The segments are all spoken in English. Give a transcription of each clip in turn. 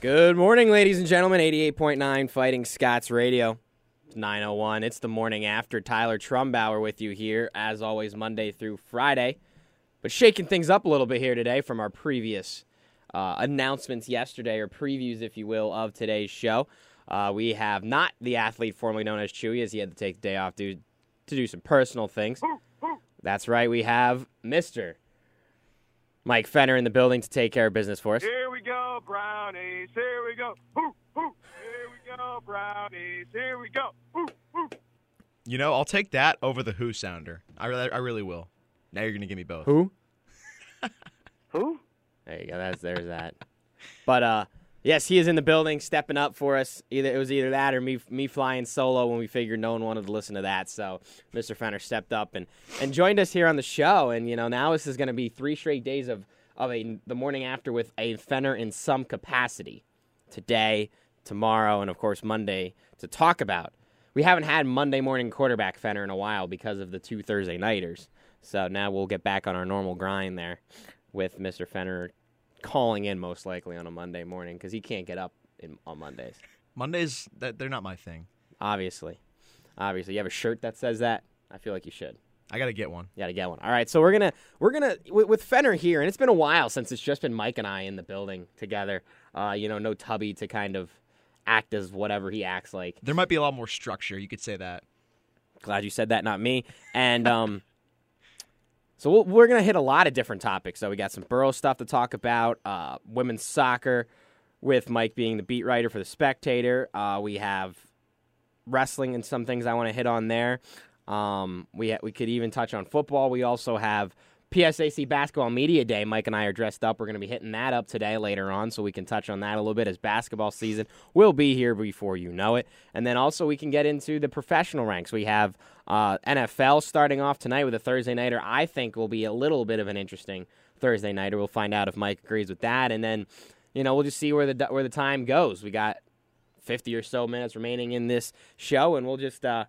Good morning, ladies and gentlemen. 88.9 Fighting Scots Radio. It's 901. It's the morning after. Tyler Trumbauer with you here, as always, Monday through Friday. But shaking things up a little bit here today from our previous uh, announcements yesterday, or previews, if you will, of today's show. Uh, we have not the athlete formerly known as Chewy, as he had to take the day off due to do some personal things. That's right. We have Mr. Mike Fenner in the building to take care of business for us. Here we go, brownies. Here we go. Hoo, hoo. Here we go, brownies. Here we go. Hoo, hoo. You know, I'll take that over the Who sounder. I really, I really will. Now you're gonna give me both. Who? Who? There you go. That's there's that. But uh, yes, he is in the building, stepping up for us. Either it was either that or me me flying solo when we figured no one wanted to listen to that. So Mr. Fenner stepped up and and joined us here on the show. And you know now this is going to be three straight days of of a the morning after with a Fenner in some capacity. Today, tomorrow, and of course Monday to talk about. We haven't had Monday morning quarterback Fenner in a while because of the two Thursday nighters. So now we'll get back on our normal grind there with Mr. Fenner calling in most likely on a Monday morning because he can't get up in, on Mondays. Mondays, they're not my thing. Obviously, obviously, you have a shirt that says that. I feel like you should. I gotta get one. You got to get one. All right, so we're gonna we're gonna with, with Fenner here, and it's been a while since it's just been Mike and I in the building together. Uh, you know, no Tubby to kind of act as whatever he acts like. There might be a lot more structure. You could say that. Glad you said that, not me. And um, so we'll, we're gonna hit a lot of different topics. So we got some Boro stuff to talk about, uh, women's soccer, with Mike being the beat writer for the Spectator. Uh, we have wrestling and some things I want to hit on there. Um, we we could even touch on football. We also have PSAC Basketball Media Day. Mike and I are dressed up. We're going to be hitting that up today later on, so we can touch on that a little bit as basketball season will be here before you know it. And then also we can get into the professional ranks. We have uh, NFL starting off tonight with a Thursday nighter. I think will be a little bit of an interesting Thursday nighter. We'll find out if Mike agrees with that, and then you know we'll just see where the where the time goes. We got 50 or so minutes remaining in this show, and we'll just uh,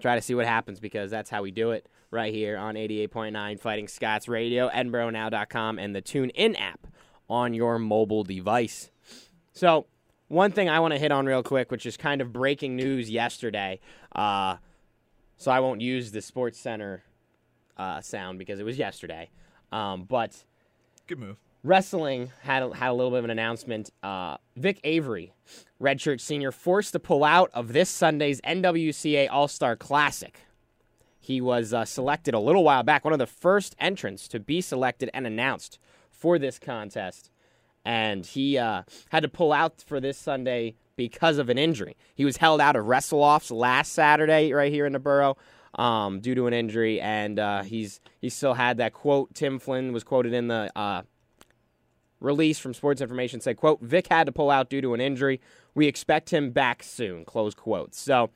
try to see what happens because that's how we do it right here on 88.9 Fighting Scots Radio, EdinboroNow.com, and the TuneIn app on your mobile device. So, one thing I want to hit on real quick, which is kind of breaking news yesterday. Uh, so I won't use the Sports Center uh, sound because it was yesterday. Um, but Good move. Wrestling had a, had a little bit of an announcement. Uh, Vic Avery, redshirt senior, forced to pull out of this Sunday's NWCA All Star Classic. He was uh, selected a little while back, one of the first entrants to be selected and announced for this contest, and he uh, had to pull out for this Sunday because of an injury. He was held out of wrestle offs last Saturday right here in the borough um, due to an injury, and uh, he's he still had that quote. Tim Flynn was quoted in the uh, release from Sports Information said, "quote Vic had to pull out due to an injury. We expect him back soon." Close quote. So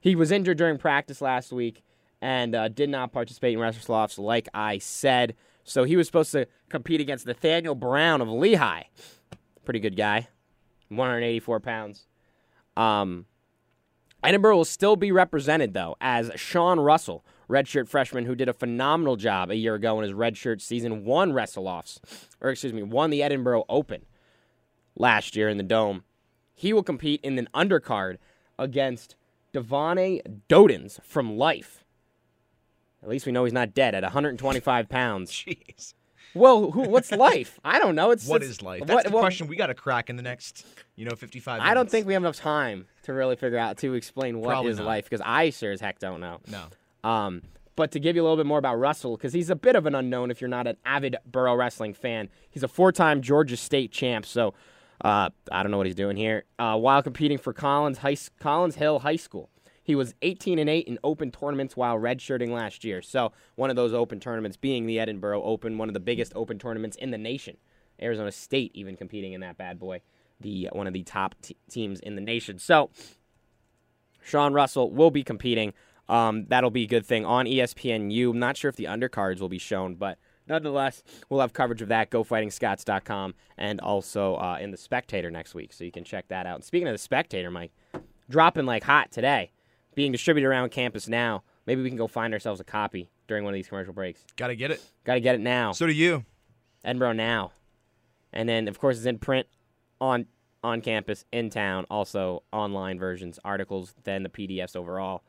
he was injured during practice last week and uh, did not participate in offs, like I said. So he was supposed to compete against Nathaniel Brown of Lehigh. Pretty good guy, 184 pounds. Um, Edinboro will still be represented, though, as Sean Russell, redshirt freshman who did a phenomenal job a year ago in his redshirt season, won wrestle offs, or excuse me, won the Edinboro Open last year in the Dome. He will compete in an undercard against Devane Dodens from Life. At least we know he's not dead at 125 pounds. Jeez. Well, who, what's life? I don't know. It's What it's- is life? what- That's the what- question we got to crack in the next, you know, 55 minutes. I don't think we have enough time to really figure out to explain what is Probably not. life because I sure as heck don't know. No. Um, but to give you a little bit more about Russell, because he's a bit of an unknown if you're not an avid Borough wrestling fan. He's a four-time Georgia State champ, so uh, I don't know what he's doing here. Uh, while competing for Collins High, Collins Hill High School, he was 18 and 8 in open tournaments while redshirting last year. So one of those open tournaments being the Edinboro Open, one of the biggest open tournaments in the nation. Arizona State even competing in that bad boy, the one of the top t- teams in the nation. So Sean Russell will be competing. Um, that'll be a good thing on ESPNU. I'm not sure if the undercards will be shown, but nonetheless, we'll have coverage of that. GoFightingScots.com and also uh, in the Spectator next week, so you can check that out. And speaking of the Spectator, Mike, dropping like hot today, being distributed around campus now. Maybe we can go find ourselves a copy during one of these commercial breaks. Got to get it. Got to get it now. So do you. Edinboro now. And then, of course, it's in print on on campus, in town, also online versions, articles, then the PDFs overall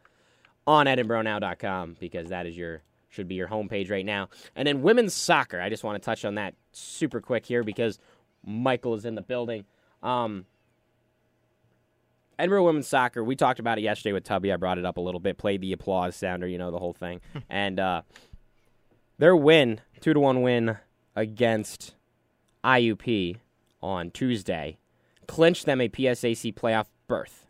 on EdinboroNow.com because that is your should be your homepage right now. And then women's soccer. I just want to touch on that super quick here because Michael is in the building. Um, Edinboro women's soccer. We talked about it yesterday with Tubby. I brought it up a little bit. Played the applause sounder, you know the whole thing. and uh, their win, two to one win against IUP on Tuesday, clinched them a PSAC playoff berth.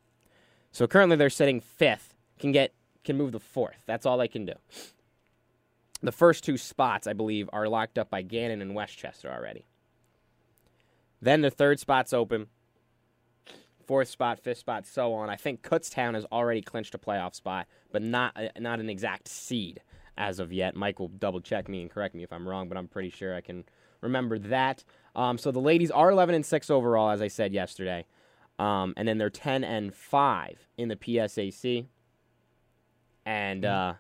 So currently they're sitting fifth. Can get can move the fourth. That's all they can do. The first two spots, I believe, are locked up by Gannon and West Chester already. Then the third spot's open. Fourth spot, fifth spot, so on. I think Kutztown has already clinched a playoff spot, but not uh, not an exact seed as of yet. Mike will double check me and correct me if I'm wrong, but I'm pretty sure I can remember that. Um, so the ladies are 11 and six overall, as I said yesterday, um, and then they're 10 and five in the PSAC. And uh,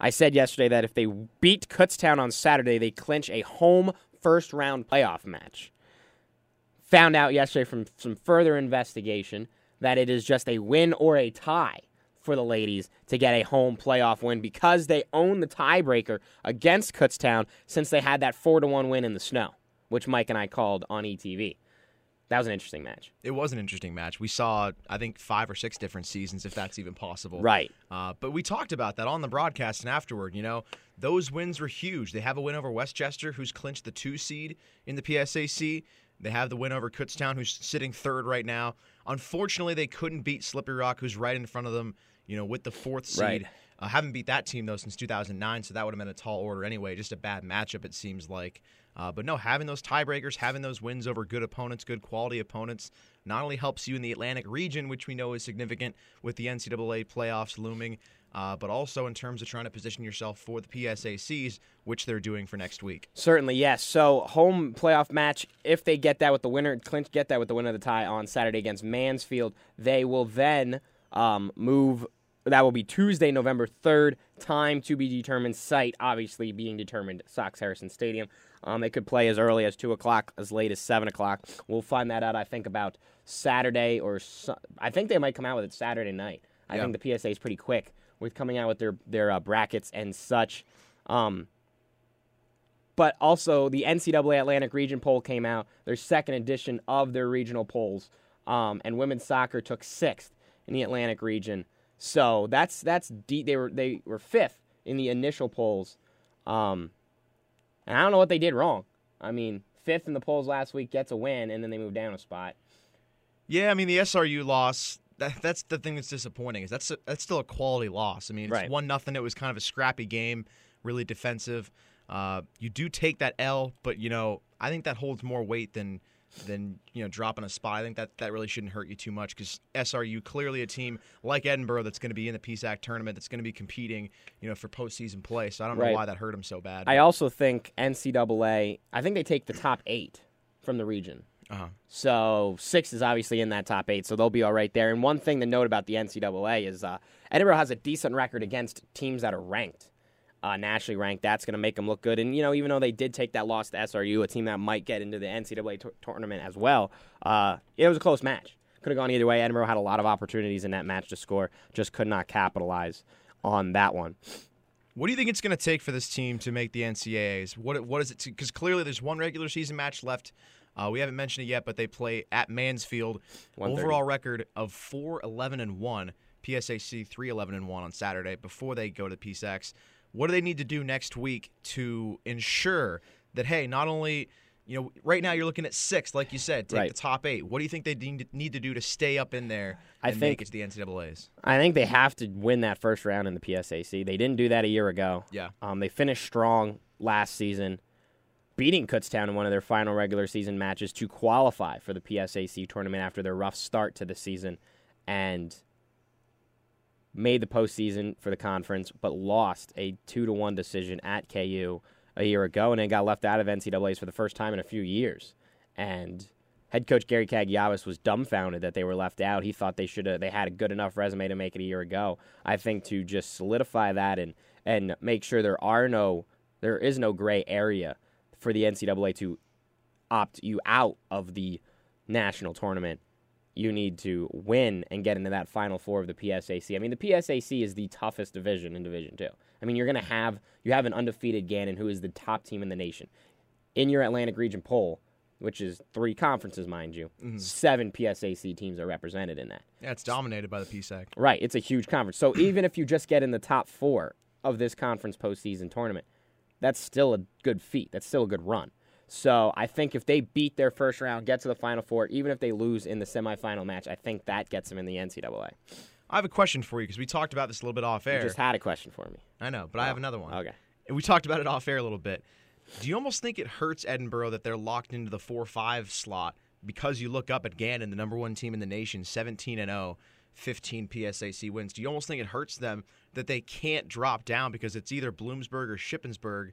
I said yesterday that if they beat Kutztown on Saturday, they clinch a home first round playoff match. Found out yesterday from some further investigation that it is just a win or a tie for the ladies to get a home playoff win because they own the tiebreaker against Kutztown since they had that 4 to 1 win in the snow, which Mike and I called on ETV. That was an interesting match. It was an interesting match. We saw, I think, five or six different seasons, if that's even possible. Right. Uh, but we talked about that on the broadcast and afterward. You know, those wins were huge. They have a win over West Chester, who's clinched the two seed in the PSAC. They have the win over Kutztown, who's sitting third right now. Unfortunately, they couldn't beat Slippery Rock, who's right in front of them. You know, with the fourth seed. Right. Uh, haven't beat that team though since 2009, so that would have been a tall order anyway. Just a bad matchup, it seems like. Uh, but no, having those tiebreakers, having those wins over good opponents, good quality opponents, not only helps you in the Atlantic region, which we know is significant with the NCAA playoffs looming, uh, but also in terms of trying to position yourself for the PSACs, which they're doing for next week. Certainly, yes. So home playoff match. If they get that with the winner, clinch get that with the winner of the tie on Saturday against Mansfield, they will then um, move. That will be Tuesday, November third. Time to be determined. Site obviously being determined. Sox Harrison Stadium. Um, they could play as early as two o'clock, as late as seven o'clock. We'll find that out. I think about Saturday or su- I think they might come out with it Saturday night. I Yeah. think the PSA is pretty quick with coming out with their their uh, brackets and such. Um, but also the NCAA Atlantic Region poll came out, their second edition of their regional polls, um, and women's soccer took sixth in the Atlantic region. So that's that's deep. They were they were fifth in the initial polls, um, and I don't know what they did wrong. I mean, fifth in the polls last week gets a win, and then they move down a spot. Yeah, I mean the SRU loss. That, that's the thing that's disappointing. Is that's a, that's still a quality loss. I mean, it's Right. one nothing. It was kind of a scrappy game, really defensive. Uh, you do take that L, but you know I think that holds more weight than than you know dropping a spot. I think that that really shouldn't hurt you too much because SRU clearly a team like Edinboro that's going to be in the PSAC tournament that's going to be competing you know for postseason play. So I don't know why that hurt them so bad. I also think NCAA. I think they take the top eight from the region. uh-huh. So six is obviously in that top eight, so they'll be all right there. And one thing to note about the NCAA is uh, Edinburgh has a decent record against teams that are ranked, uh, nationally ranked. That's going to make them look good. And you know, even though they did take that loss to SRU, a team that might get into the NCAA tou- tournament as well, uh, it was a close match. Could have gone either way. Edinboro had a lot of opportunities in that match to score, just could not capitalize on that one. What do you think it's going to take for this team to make the NCAAs? What what is it? Because clearly there's one regular season match left. Uh, we haven't mentioned it yet, but they play at Mansfield. Overall record of 4 11 and 1. PSAC 3 11 and 1 on Saturday before they go to PSACs. What do they need to do next week to ensure that, hey, not only, you know, right now you're looking at six, like you said, take Right. the top eight. What do you think they need to do to stay up in there I and think- make it to the NCAAs? I think they have to win that first round in the PSAC. They didn't do that a year ago. Yeah. Um, they finished strong last season, beating Kutztown in one of their final regular season matches to qualify for the PSAC tournament after their rough start to the season, and made the postseason for the conference, but lost a two to one decision at KU a year ago, and then got left out of NCAA's for the first time in a few years. And head coach Gary Kagiavas was dumbfounded that they were left out. He thought they should have they had a good enough resume to make it a year ago. I think to just solidify that and and make sure there are no there is no gray area for the NCAA to opt you out of the national tournament, you need to win and get into that final four of the PSAC. I mean, the PSAC is the toughest division in Division Two. I mean, you're going to have you have an undefeated Gannon, who is the top team in the nation. In your Atlantic Region poll, which is three conferences, mind you, mm-hmm. seven PSAC teams are represented in that. Yeah, it's dominated by the PSAC. Right, it's a huge conference. So even if you just get in the top four of this conference postseason tournament, that's still a good feat. That's still a good run. So I think if they beat their first round, get to the final four, even if they lose in the semifinal match, I think that gets them in the NCAA. I have a question for you because we talked about this a little bit off You air. just had a question for me. I know, but I have oh, another one. Okay. And we talked about it off air a little bit. Do you almost think it hurts Edinboro that they're locked into the 4 5 slot because you look up at Gannon, the number one team in the nation, 17 and 0, 15 PSAC wins? Do you almost think it hurts them that they can't drop down because it's either Bloomsburg or Shippensburg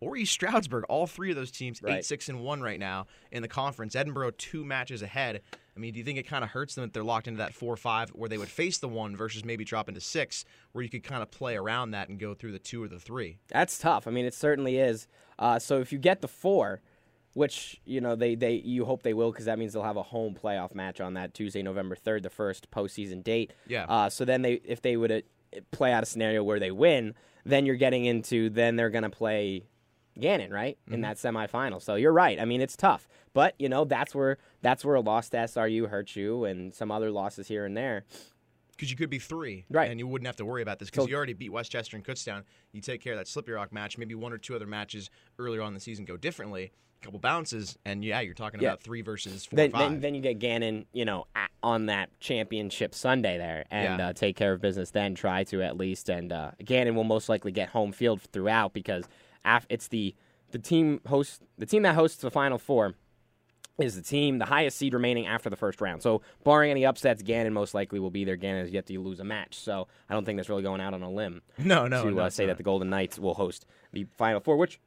or East Stroudsburg? All three of those teams, Right. 8 6 and 1 right now in the conference. Edinboro, two matches ahead. I mean, do you think it kind of hurts them that they're locked into that 4 5 where they would face the one versus maybe drop into six where you could kind of play around that and go through the two or the three? That's tough. I mean, it certainly is. Uh, so if you get the four, which you know they, they you hope they will because that means they'll have a home playoff match on that Tuesday, November third, the first postseason date. Yeah. Uh, so then they if they would uh, play out a scenario where they win, then you're getting into then they're going to play Gannon right in that semifinal. So you're right. I mean, it's tough, but you know that's where that's where a loss to SRU hurts you, and some other losses here and there. because you could be three, Right. And you wouldn't have to worry about this because So- you already beat West Chester and Kutztown. You take care of that Slippery Rock match. Maybe one or two other matches earlier on in the season go differently. A couple bounces, and yeah, you're talking Yeah. about three versus four then, or five. then, then you get Gannon, you know, on that championship Sunday there, and Yeah. uh, take care of business. Then try to at least, and uh, Gannon will most likely get home field throughout because af- it's the the team host the team that hosts the Final Four is the team the highest seed remaining after the first round. So barring any upsets, Gannon most likely will be there. Gannon has yet to lose a match, so I don't think that's really going out on a limb no, no, to no, uh, say not. that the Golden Knights will host the Final Four, which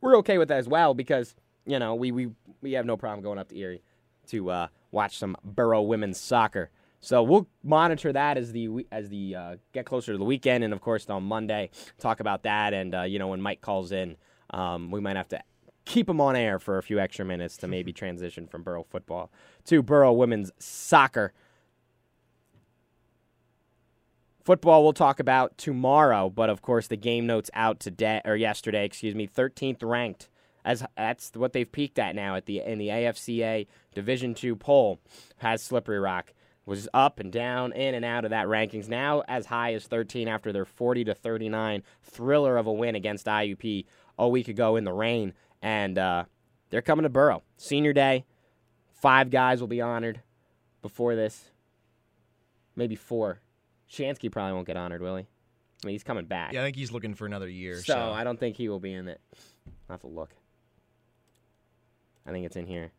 we're okay with that as well because you know we we, we have no problem going up to Erie to uh, watch some Borough women's soccer. So we'll monitor that as the as the uh, get closer to the weekend, and of course on Monday talk about that. And uh, you know when Mike calls in, um, we might have to keep him on air for a few extra minutes to maybe transition from Borough football to Borough women's soccer. Football we'll talk about tomorrow, but of course the game notes out today or yesterday, excuse me, 13th ranked. As that's what they've peaked at now at the in the AFCA Division 2 poll has Slippery Rock was up and down in and out of that rankings now as high as 13 after their 40 to 39 thriller of a win against IUP a week ago in the rain and uh, they're coming to Boro Senior day, five guys will be honored before this. Maybe four. Shansky probably won't get honored, will he? I mean, he's coming back. Yeah, I think he's looking for another year. so, So, I don't think he will be in it. I'll have to look. I think it's in here.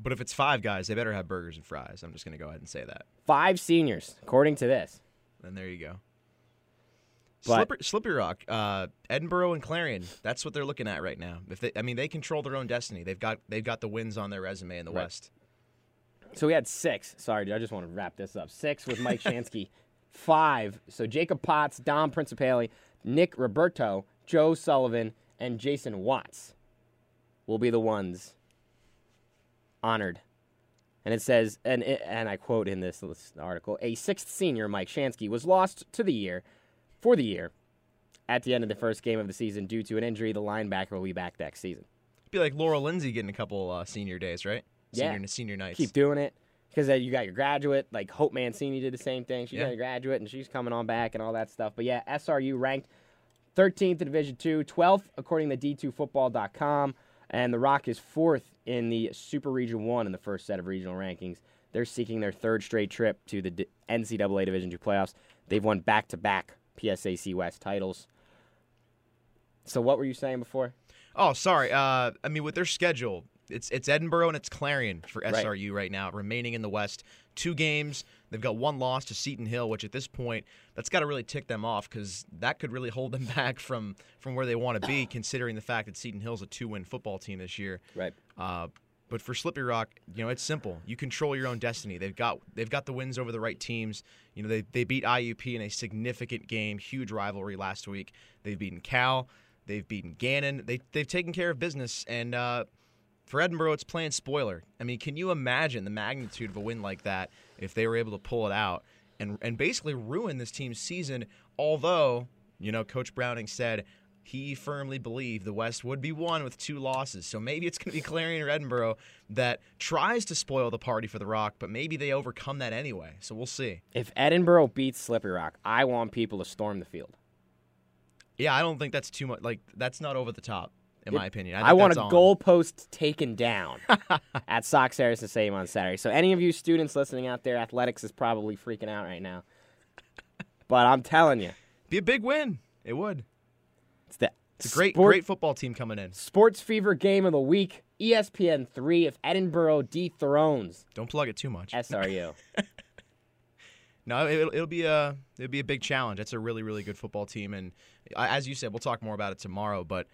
But if it's five guys, they better have burgers and fries. I'm just going to go ahead and say that. Five seniors, according to this. And there you go. But- Slippery, Slippery Rock, uh, Edinboro and Clarion. That's what they're looking at right now. If they, I mean, they control their own destiny. They've got they've got the wins on their resume in the Right. West. So we had six. Sorry, dude, I just want to wrap this up. Six with Mike Shansky. Five. So Jacob Potts, Dom Principali, Nick Roberto, Joe Sullivan, and Jason Watts will be the ones honored. And it says, and and I quote in this, article: a sixth senior, Mike Shansky, was lost to the year for the year at the end of the first game of the season due to an injury. The linebacker will be back next season. Be like Laura Lindsay getting a couple uh, senior days, right? Senior, Yeah. Senior, senior nights. keep doing it because you got your graduate like Hope Mancini did the same thing. She Yeah. got a graduate and she's coming on back and all that stuff. But yeah, SRU ranked 13th in Division Two, 12th according to D2Football.com, and the Rock is fourth in the Super Region One in the first set of regional rankings. They're seeking their third straight trip to the NCAA Division Two playoffs. They've won back-to-back PSAC West titles. So what were you saying before? Oh, sorry. Uh, I mean, with their schedule, it's it's Edinboro and it's Clarion for Right. SRU right now, remaining in the West. Two games. They've got one loss to Seton Hill, which at this point, that's got to really tick them off because that could really hold them back from from where they want to be, considering the fact that Seton Hill's a two-win football team this year. Right. Uh, but for Slippery Rock, you know, it's simple. You control your own destiny. They've got they've got the wins over the right teams. You know, they they beat IUP in a significant game, huge rivalry last week. They've beaten Cal, they've beaten Gannon. They they've taken care of business, and uh, for Edinboro, it's playing spoiler. I mean, can you imagine the magnitude of a win like that if they were able to pull it out and and basically ruin this team's season? Although, you know, Coach Browning said he firmly believed the West would be won with two losses. So maybe it's going to be Clarion or Edinboro that tries to spoil the party for the Rock, but maybe they overcome that anyway. So we'll see. If Edinboro beats Slippery Rock, I want people to storm the field. Yeah, I don't think that's too much. Like that's not over the top, in my opinion. I, I, want a on. goalpost taken down at Sox Harrison Stadium on Saturday. So any of you students listening out there, athletics is probably freaking out right now. But I'm telling you, Be a big win. It would. it's the It's a great, sport- great football team coming in. sports fever game of the week. ESPN three. If Edinboro dethrones Don't plug it too much. SRU, No, it'll, it'll be a it'll be a big challenge. It's a really really good football team, and as you said, we'll talk more about it tomorrow. But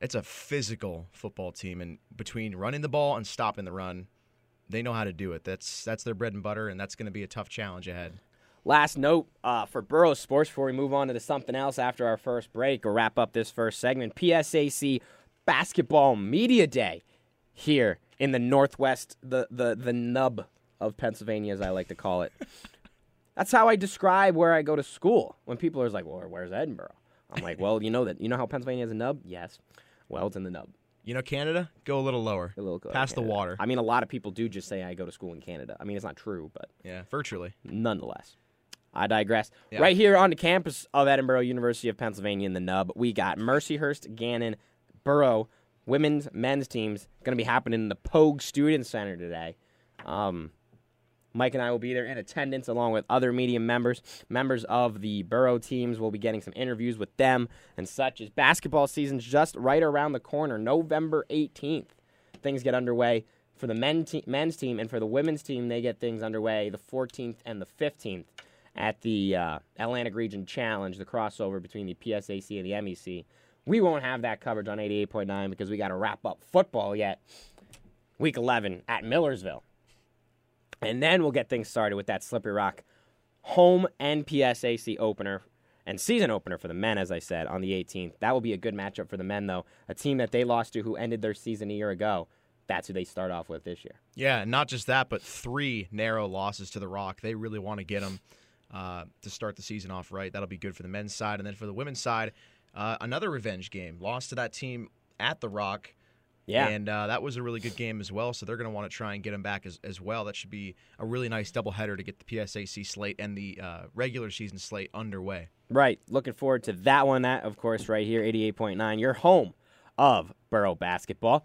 it's a physical football team, and between running the ball and stopping the run, they know how to do it. That's that's their bread and butter, and that's going to be a tough challenge ahead. Last note uh, for Boro Sports before we move on to something else after our first break or wrap up this first segment. PSAC Basketball Media Day here in the Northwest, the, the, the nub of Pennsylvania, as I like to call it. That's how I describe where I go to school. When people are like, well, where's Edinboro? I'm like, well, you know that. You know how Pennsylvania is a nub? Yes. Well, it's in the nub. You know, Canada, go a little lower, A little closer. past the water. I mean, a lot of people do just say I go to school in Canada. I mean, it's not true, but Yeah, virtually. nonetheless. I digress. Yeah. Right here on the campus of Edinboro University of Pennsylvania in the nub, we got Mercyhurst, Gannon, Borough, women's, men's teams going to be happening in the Pogue Student Center today. Um, Mike and I will be there in attendance along with other media members. Members of the Borough teams will be getting some interviews with them and such as basketball season's just right around the corner, November 18th. Things get underway for the men te- men's team and for the women's team, they get things underway the 14th and the 15th at the uh, Atlantic Region Challenge, the crossover between the PSAC and the MEC. We won't have that coverage on 88.9 because we got to wrap up football yet. Week 11 at Millersville. And then we'll get things started with that Slippery Rock home and PSAC opener and season opener for the men, as I said, on the 18th. That will be a good matchup for the men, though. A team that they lost to who ended their season a year ago. That's who they start off with this year. Yeah, not just that, but three narrow losses to the Rock. They really want to get them uh, to start the season off right. That'll be good for the men's side, and then for the women's side, uh, another revenge game. Lost to that team at the Rock. Yeah. And uh, that was a really good game as well. So they're going to want to try and get them back as, as well. That should be a really nice doubleheader to get the PSAC slate and the uh, regular season slate underway. Right. Looking forward to that one. That, of course, right here, 88.9, your home of Borough basketball.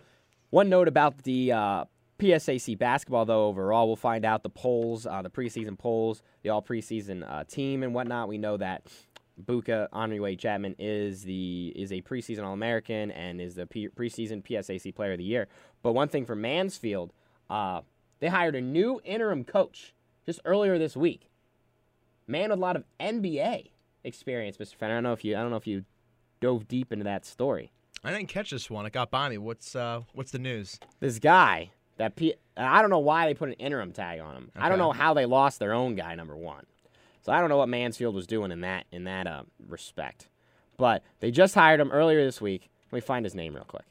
One note about the uh, PSAC basketball, though, overall, we'll find out the polls, uh, the preseason polls, the all preseason uh, team and whatnot. We know that Buka Henri Wade Chapman is the is a preseason All American and is the P- preseason PSAC Player of the Year. But one thing for Mansfield, uh, they hired a new interim coach just earlier this week. Man with a lot of NBA experience, Mr. Fenner. I don't know if you I don't know if you dove deep into that story. I didn't catch this one. It got by me. What's uh, what's the news? This guy that P- I don't know why they put an interim tag on him. I don't know how they lost their own guy number one. So I don't know what Mansfield was doing in that in that uh, respect. But they just hired him earlier this week. Let me find his name real quick.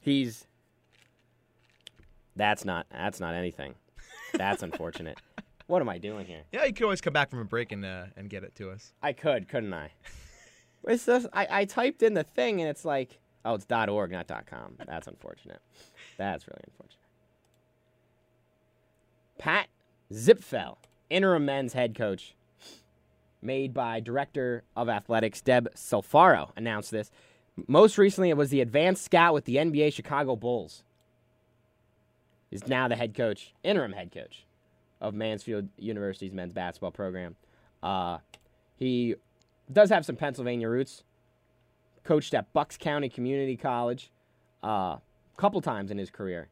He's that's not that's not anything. That's unfortunate. What am I doing here? Yeah, you could always come back from a break and uh, and get it to us. I could, couldn't I? It's just I, I typed in the thing and it's like, oh, it's .org, not .com. That's unfortunate. That's really unfortunate. Pat Zipfel, interim men's head coach, made by director of athletics Deb Solfaro, announced this. Most recently, it was the advanced scout with the NBA Chicago Bulls. Is now the head coach, interim head coach, of Mansfield University's men's basketball program. Uh, he does have some Pennsylvania roots. Coached at Bucks County Community College a uh, couple times in his career.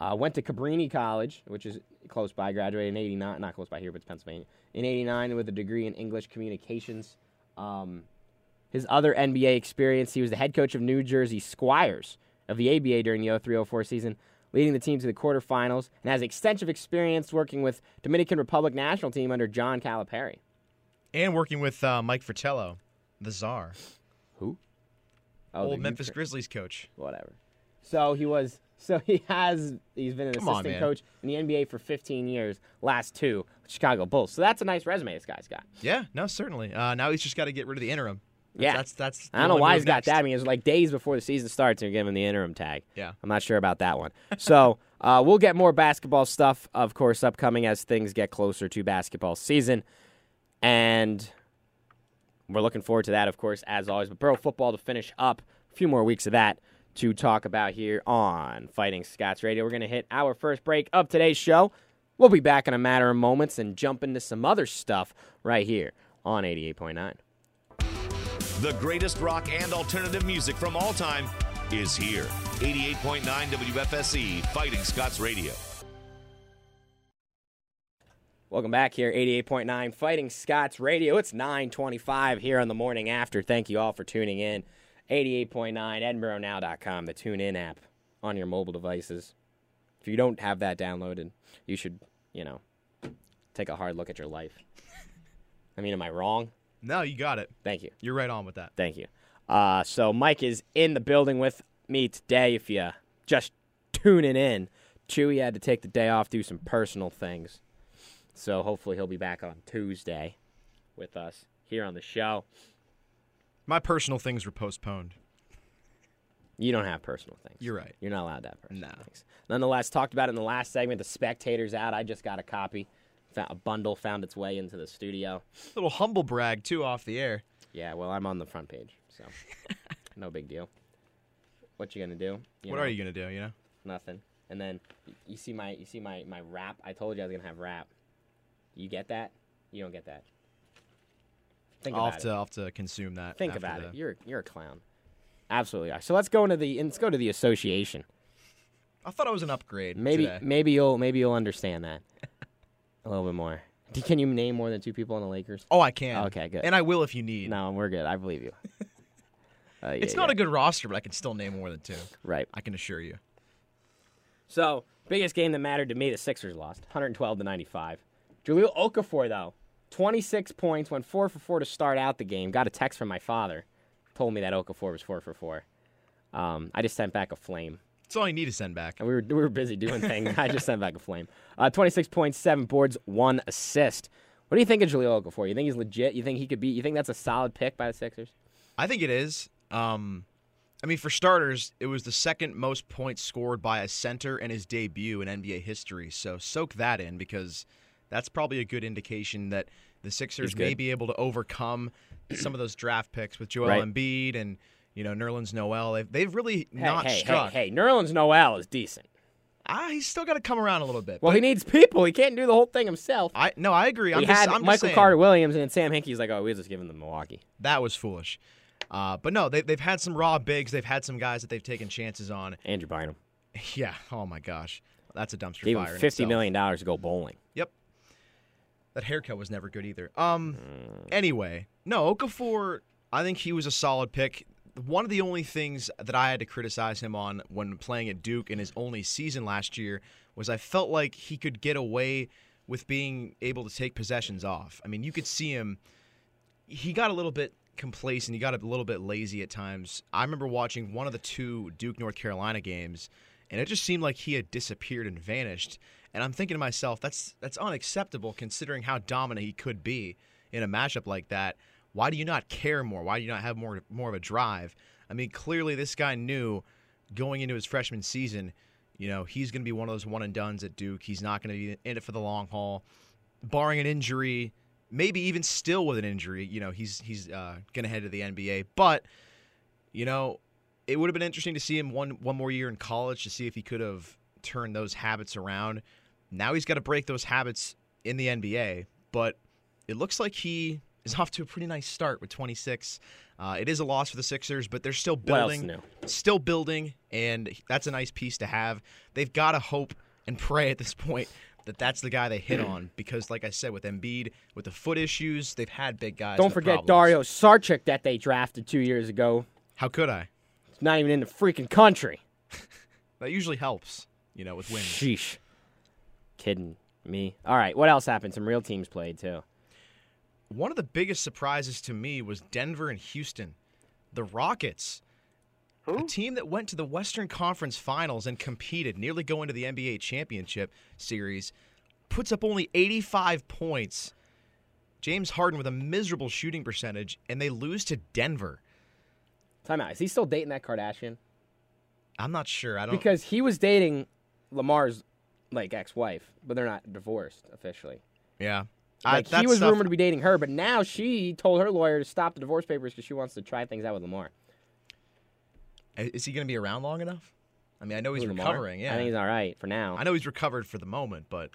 Uh, went to Cabrini College, which is close by. Graduated in '89, not close by here, but it's Pennsylvania. In '89, with a degree in English communications. Um, his other NBA experience, he was the head coach of New Jersey Squires of the ABA during the 03-04 season, leading the team to the quarterfinals, and has extensive experience working with Dominican Republic national team under John Calipari. And working with uh, Mike Fratello, the czar, Who? Oh, old Memphis Grizzlies coach. whatever. So he was So he has he's been an Come assistant man. coach in the NBA for 15 years. Last two Chicago Bulls. So that's a nice resume this guy's got. Yeah, no, certainly. Uh, now he's just got to get rid of the interim. That's- Yeah. that's that's. I don't know why he's got that. I mean, it's like days before the season starts, and you're giving him the interim tag. Yeah. I'm not sure about that one. So uh, we'll get more basketball stuff, of course, upcoming as things get closer to basketball season, and we're looking forward to that, of course, as always. But pro football to finish up, a few more weeks of that to talk about here on Fighting Scots Radio. We're going to hit our first break of today's show. We'll be back in a matter of moments and jump into some other stuff right here on 88.9. The greatest rock and alternative music from all time is here. 88.9 WFSE Fighting Scots Radio. Welcome back here, 88.9 Fighting Scots Radio. It's 925 here on the morning after. Thank you all for tuning in. 88.9 EdinboroNow.com, the TuneIn app on your mobile devices. If you don't have that downloaded, you should, you know, take a hard look at your life. I mean, am I wrong? No, you got it. Thank you. You're right on with that. Thank you. Uh, so Mike is in the building with me today. If you just tuning in, Chewy had to take the day off, do some personal things. So hopefully he'll be back on Tuesday with us here on the show. My personal things were postponed. You don't have personal things. You're right. You're not allowed to have personal No. things. Nonetheless, talked about it in the last segment. The spectators out. I just got a copy. Found, a bundle found its way into the studio. little humble brag too off the air. Yeah, well, I'm on the front page, so no big deal. What you gonna do? what know? are you gonna do? You know. nothing. And then you see my you see my my rap. I told you I was gonna have rap. You get that? You don't get that. Think I'll about have it. to I'll have to consume that. Think after about the- it. You're you're a clown. Absolutely. So let's go into the let's go to the association. I thought it was an upgrade. Maybe today. maybe you'll maybe you'll understand that a little bit more. D- Can you name more than two people on the Lakers? Oh, I can. Okay, good. And I will if you need. No, we're good. I believe you. Uh, yeah, it's not a good roster, but I can still name more than two. right. I can assure you. So, biggest game that mattered to me, the Sixers lost, 112 to 95. Jahlil Okafor, though, 26 points, went four for four to start out the game. Got a text from my father, told me that Okafor was four for four. Um, I just sent back a flame. That's all you need to send back. And we were we were busy doing things. I just sent back a flame. Uh, 26 points, seven boards, one assist. What do you think of Jahlil Okafor? You think he's legit? You think he could be? You think that's a solid pick by the Sixers? I think it is. Um, I mean, for starters, it was the second most points scored by a center in his debut in NBA history. So soak that in because that's probably a good indication that the Sixers may be able to overcome some of those draft picks with Joel Right. Embiid and you know Nerlens Noel. They've, they've really Hey, not hey, struck. hey, hey! Nerlens Noel is decent. Ah, he's still got to come around a little bit. Well, he needs people. He can't do the whole thing himself. I no, I agree. I'm he just, had I'm Michael. Carter Williams and Sam Hinkie's like, oh, we'll just give him to Milwaukee. That was foolish. Uh, but no, they, they've had some raw bigs. They've had some guys that they've taken chances on. Andrew Bynum Yeah. Oh my gosh, that's a dumpster gave fire. fifty million dollars to go bowling. Yep. That haircut was never good either. Um. Mm. Anyway, no Okafor. I think he was a solid pick. One of the only things that I had to criticize him on when playing at Duke in his only season last year was I felt like he could get away with being able to take possessions off. I mean, you could see him. He got a little bit complacent. He got a little bit lazy at times. I remember watching one of the two Duke North Carolina games, and it just seemed like he had disappeared and vanished. And I'm thinking to myself, that's that's unacceptable considering how dominant he could be in a matchup like that. Why do you not care more? Why do you not have more more of a drive? I mean, clearly this guy knew going into his freshman season, you know, he's going to be one of those one and duns at Duke. He's not going to be in it for the long haul, barring an injury, maybe even still with an injury. You know, he's he's uh, going to head to the NBA. But you know, it would have been interesting to see him one one more year in college to see if he could have turned those habits around. Now he's got to break those habits in the NBA, but it looks like he is off to a pretty nice start with 26. Uh, it is a loss for the Sixers, but they're still building, still building, and that's a nice piece to have. They've got to hope and pray at this point that that's the guy they hit on because, like I said, with Embiid, with the foot issues, they've had big guys. Don't forget problems. Dario Saric that they drafted two years ago. How could I? It's not even in the freaking country. That usually helps, you know, with wins. Sheesh. Kidding me. All right, what else happened? Some real teams played too. One of the biggest surprises to me was Denver and Houston. The Rockets A team that went to the Western Conference Finals and competed, nearly going to the NBA Championship Series, puts up only 85 points. James Harden with a miserable shooting percentage, and they lose to Denver. Time out. Is he still dating that Kardashian? I'm not sure. I don't. Because he was dating Lamar's like ex-wife, but they're not divorced officially. yeah, I- Like he was stuff- rumored to be dating her, but now she told her lawyer to stop the divorce papers because she wants to try things out with Lamar. Is he going to be around long enough? I mean, I know he's Lamar? recovering. Yeah, I think he's all right for now. I know he's recovered for the moment, but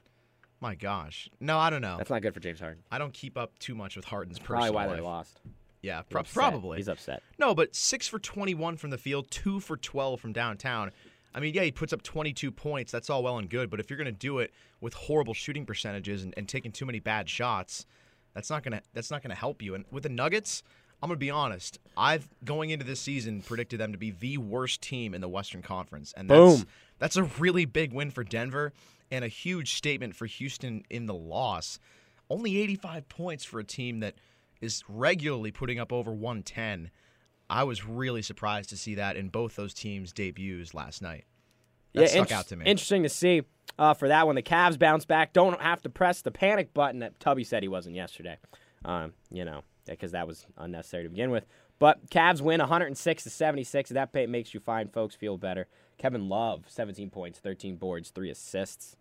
my gosh, no, I don't know. That's not good for James Harden. I don't keep up too much with Harden's Probably personal why life. they lost. Yeah, pro- upset. probably. He's upset. No, but six for 21 from the field, two for 12 from downtown. I mean, yeah, he puts up 22 points. That's all well and good. But if you're going to do it with horrible shooting percentages and, and taking too many bad shots, that's not gonna that's not gonna help you. And with the Nuggets, I'm gonna be honest. I've going into this season predicted them to be the worst team in the Western Conference, and that's Boom. that's a really big win for Denver and a huge statement for Houston in the loss. Only 85 points for a team that is regularly putting up over 110. I was really surprised to see that in both those teams' debuts last night. That stuck inter- out to me. Interesting to see uh, for that one. The Cavs bounce back. Don't have to press the panic button that Tubby said he wasn't yesterday. Um, you know, because that was unnecessary to begin with. But Cavs win 106 to 76. That makes you fine folks feel better. Kevin Love, 17 points, 13 boards, three assists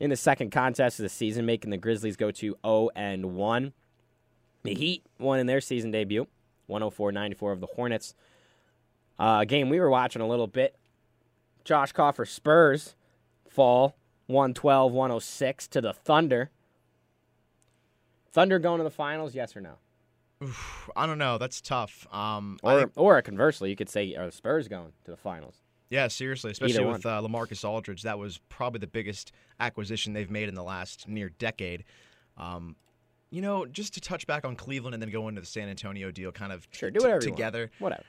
in the second contest of the season, making the Grizzlies go to 0 and 1. The Heat won in their season debut, 104-94 of the Hornets. Uh, a game we were watching a little bit. Josh Coffer Spurs fall 112-106 to the Thunder. Thunder going to the finals, yes or no? I don't know. That's tough. Um, Or think- or conversely, you could say are the Spurs going to the finals? yeah, seriously, especially with uh, Lamarcus Aldridge, that was probably the biggest acquisition they've made in the last near decade. Um, you know, just to touch back on Cleveland and then go into the San Antonio deal, kind of Sure, do t- whatever together. Whatever.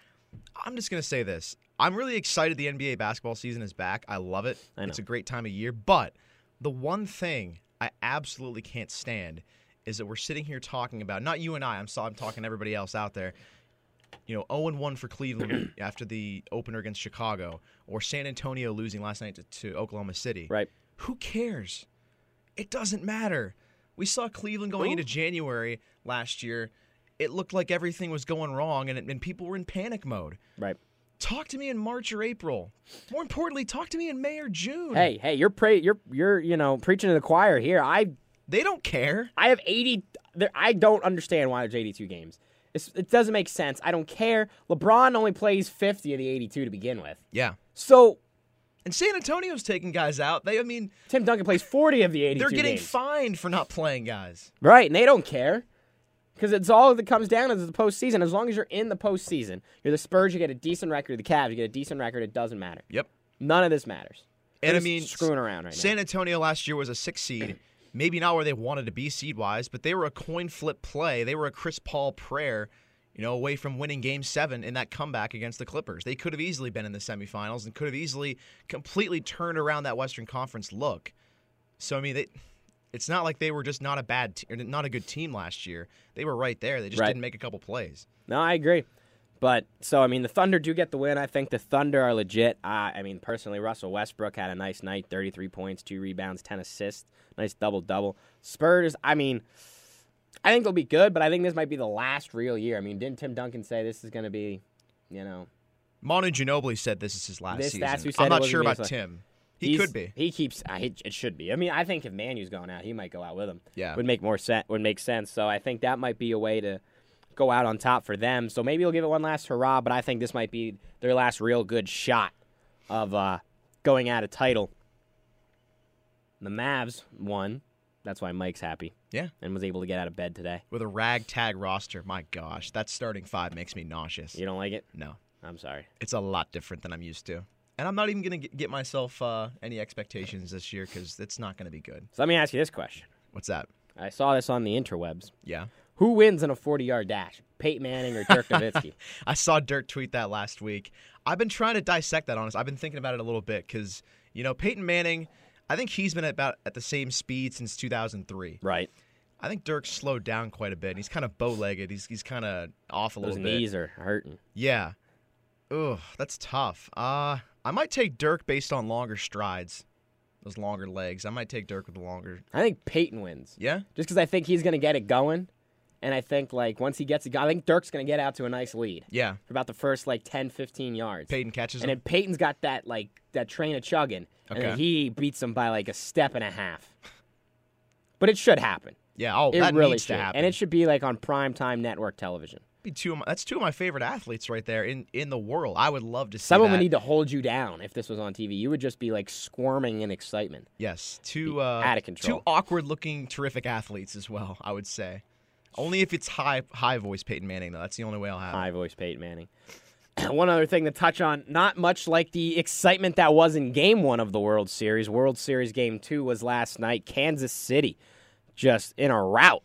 I'm just gonna say this. I'm really excited the NBA basketball season is back. I love it. I. It's a great time of year. But the one thing I absolutely can't stand is that we're sitting here talking about not you and I. I'm so I'm talking to everybody else out there. You know, 0 1 for Cleveland after the opener against Chicago, or San Antonio losing last night to, to Oklahoma City. Right. Who cares? It doesn't matter. We saw Cleveland going Who? into January last year. It looked like everything was going wrong, and, and people were in panic mode. Right. Talk to me in March or April. More importantly, talk to me in May or June. Hey, hey, you're pre- you're you're you know preaching to the choir here. I They don't care. I have 80. There, I don't understand why there's 82 games. It's, it doesn't make sense. I don't care. LeBron only plays 50 of the 82 to begin with. Yeah. So And San Antonio's taking guys out. They, I mean, Tim Duncan plays 40 of the 82 they're getting games. fined for not playing guys. right, and they don't care. Because it's all that comes down is the postseason. As long as you're in the postseason, you're the Spurs, you get a decent record. The Cavs, you get a decent record. It doesn't matter. Yep. None of this matters. And They're I mean, screwing around right San Antonio last year was a six seed. Maybe not where they wanted to be seed wise, but they were a coin flip play. They were a Chris Paul prayer, you know, away from winning game seven in that comeback against the Clippers. They could have easily been in the semifinals and could have easily completely turned around that Western Conference look. So I mean, they, it's not like they were just not a bad, te- not a good team last year. They were right there. They just Right. didn't make a couple plays. No, I agree. But so I mean, the Thunder do get the win. I think the Thunder are legit. Uh, I mean, personally, Russell Westbrook had a nice night: thirty-three points, two rebounds, ten assists, nice double-double. Spurs. I mean, I think they'll be good, but I think this might be the last real year. I mean, didn't Tim Duncan say this is going to be, you know, Manu Ginobili said this is his last This- season. that's who said I'm not sure about Tim. He he's- could be. He keeps. Uh, he, it should be. I mean, I think if Manu's going out, he might go out with him. Yeah. would make more sense. Would make sense. So I think that might be a way to go out on top for them. So maybe he'll give it one last hurrah. But I think this might be their last real good shot of uh, going at a title. The Mavs won. That's why Mike's happy Yeah. and was able to get out of bed today. With a ragtag roster, my gosh, that starting five makes me nauseous. You don't like it? No, I'm sorry. it's a lot different than I'm used to. And I'm not even going to get myself uh, any expectations this year because it's not going to be good. So let me ask you this question. What's that? I saw this on the interwebs. Yeah. Who wins in a 40 yard dash? Peyton Manning or Dirk Nowitzki? I saw Dirk tweet that last week. I've been trying to dissect that, honest. I've been thinking about it a little bit because, you know, Peyton Manning, I think he's been at about at the same speed since 2003. right. I think Dirk slowed down quite a bit. and He's kind of bow legged. He's, he's kind of off a Those little bit. knees are hurting. Yeah. Ugh, that's tough. Uh, I might take Dirk based on longer strides, those longer legs. I might take Dirk with the longer. I think Peyton wins. Yeah. Just because I think he's going to get it going. And I think, like, once he gets it going, I think Dirk's going to get out to a nice lead Yeah. for about the first, like, 10, 15 yards. Peyton catches and him. then Peyton's got that, like, that train of chugging. And then he beats him by, like, a step and a half. But it should happen. yeah. Oh, It that really needs should. to happen. And it should be, like, on primetime network television. be two. Of my, that's two of my favorite athletes right there in in the world. I would love to see Someone that. would need to hold you down if this was on TV. You would just be, like, squirming in excitement. Yes, two uh, out of control. Two awkward-looking, terrific athletes as well. I would say. Only if it's high high voice Peyton Manning though. That's the only way I'll have. High voice Peyton Manning. one other thing to touch on, not much like the excitement that was in game one of the World Series. World Series game two was last night. Kansas City just in a rout.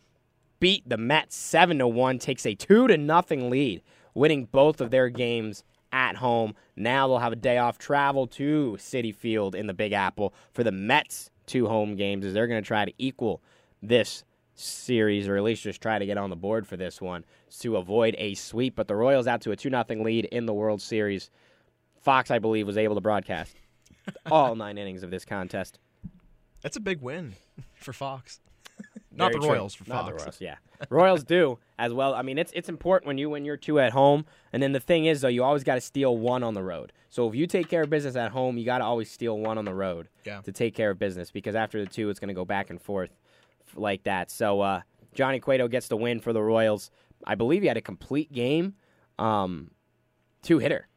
Beat the Mets seven to one, takes a two to nothing lead, winning both of their games at home. Now they'll have a day off travel to Citi Field in the Big Apple for the Mets two home games as they're going to try to equal this series or at least just try to get on the board for this one to avoid a sweep. But the Royals out to a 2 0 lead in the World Series. Fox, I believe, was able to broadcast all nine innings of this contest. That's a big win for Fox. Not Very the true. Royals for Not Fox. the Royals, yeah. Royals do as well. I mean, it's it's important when you win you're two at home, and then the thing is though, you always got to steal one on the road. So if you take care of business at home, you got to always steal one on the road Yeah. to take care of business because after the two, it's going to go back and forth like that. So uh, Johnny Cueto gets the win for the Royals. I believe he had a complete game, um, two hitter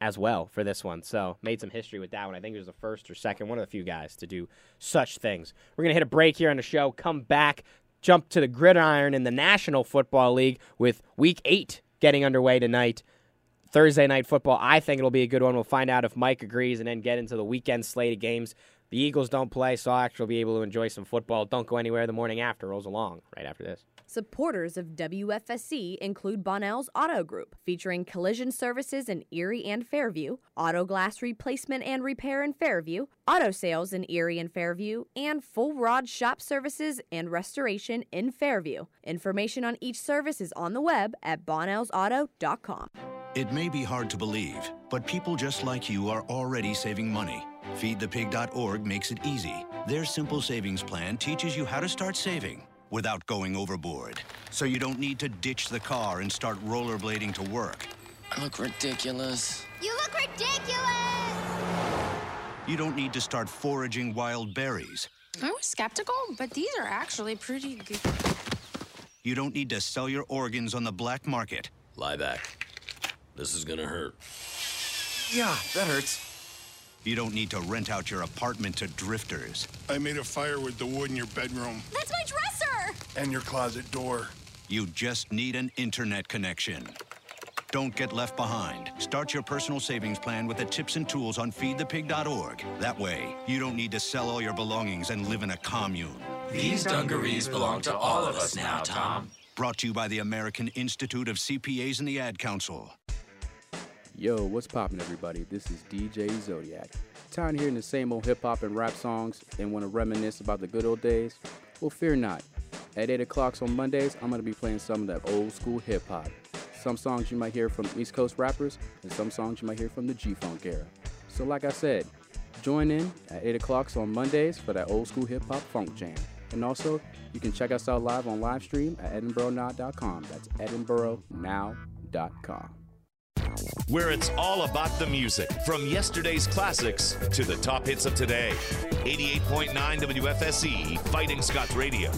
as well for this one. So made some history with that one. I think he was the first or second, one of the few guys to do such things. We're gonna hit a break here on the show. Come back, jump to the gridiron in the National Football League with Week Eight getting underway tonight. Thursday night football. I think it'll be a good one. We'll find out if Mike agrees, and then get into the weekend slate of games. The Eagles don't play, so I'll actually be able to enjoy some football. Don't go anywhere. The morning after rolls along right after this. Supporters of WFSE include Bonnell's Auto Group, featuring collision services in Erie and Fairview, auto glass replacement and repair in Fairview, auto sales in Erie and Fairview, and full rod shop services and restoration in Fairview. Information on each service is on the web at bonnellsauto.com. It may be hard to believe, but people just like you are already saving money. FeedThePig.org makes it easy. Their simple savings plan teaches you how to start saving without going overboard. So you don't need to ditch the car and start rollerblading to work. I look ridiculous. You look ridiculous! You don't need to start foraging wild berries. I was skeptical, but these are actually pretty good. You don't need to sell your organs on the black market. Lie back. This is gonna hurt. Yeah, that hurts. You don't need to rent out your apartment to drifters. I made a fire with the wood in your bedroom That's my dresser! and your closet door. You just need an internet connection. Don't get left behind. Start your personal savings plan with the tips and tools on feedthepig.org. That way, you don't need to sell all your belongings and live in a commune. These dungarees belong to all of us now, Tom. Brought to you by the American Institute of CPAs and the Ad Council. Yo, what's poppin', everybody? This is DJ Zodiac. Tired of hearing the same old hip hop and rap songs and want to reminisce about the good old days? Well, fear not. At 8 o'clock on Mondays, I'm to be playing some of that old school hip hop. Some songs you might hear from East Coast rappers, and some songs you might hear from the G Funk era. So, like I said, join in at 8 o'clock on Mondays for that old school hip hop funk jam. And also, you can check us out live on live stream at edinboronow.com. That's edinboronow.com. Where it's all about the music, from yesterday's classics to the top hits of today. 88.9 WFSE, Fighting Scots Radio.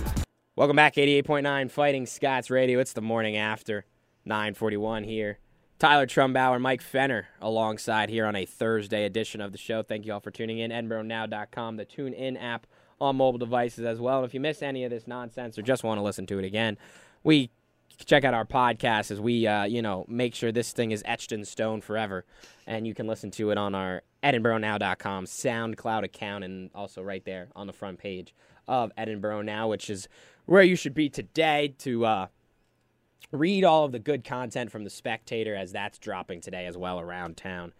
Welcome back, 88.9 Fighting Scots Radio. It's the morning after, 941 here. Tyler Trumbauer, Mike Fenner alongside here on a Thursday edition of the show. Thank you all for tuning in. EdinboroNow.com, the Tune In app on mobile devices as well. And if you miss any of this nonsense or just want to listen to it again, we check out our podcast as we, uh, you know, make sure this thing is etched in stone forever. And you can listen to it on our EdinboroNow.com SoundCloud account and also right there on the front page of Edinboro Now, which is where you should be today to uh, read all of the good content from the Spectator as that's dropping today as well around town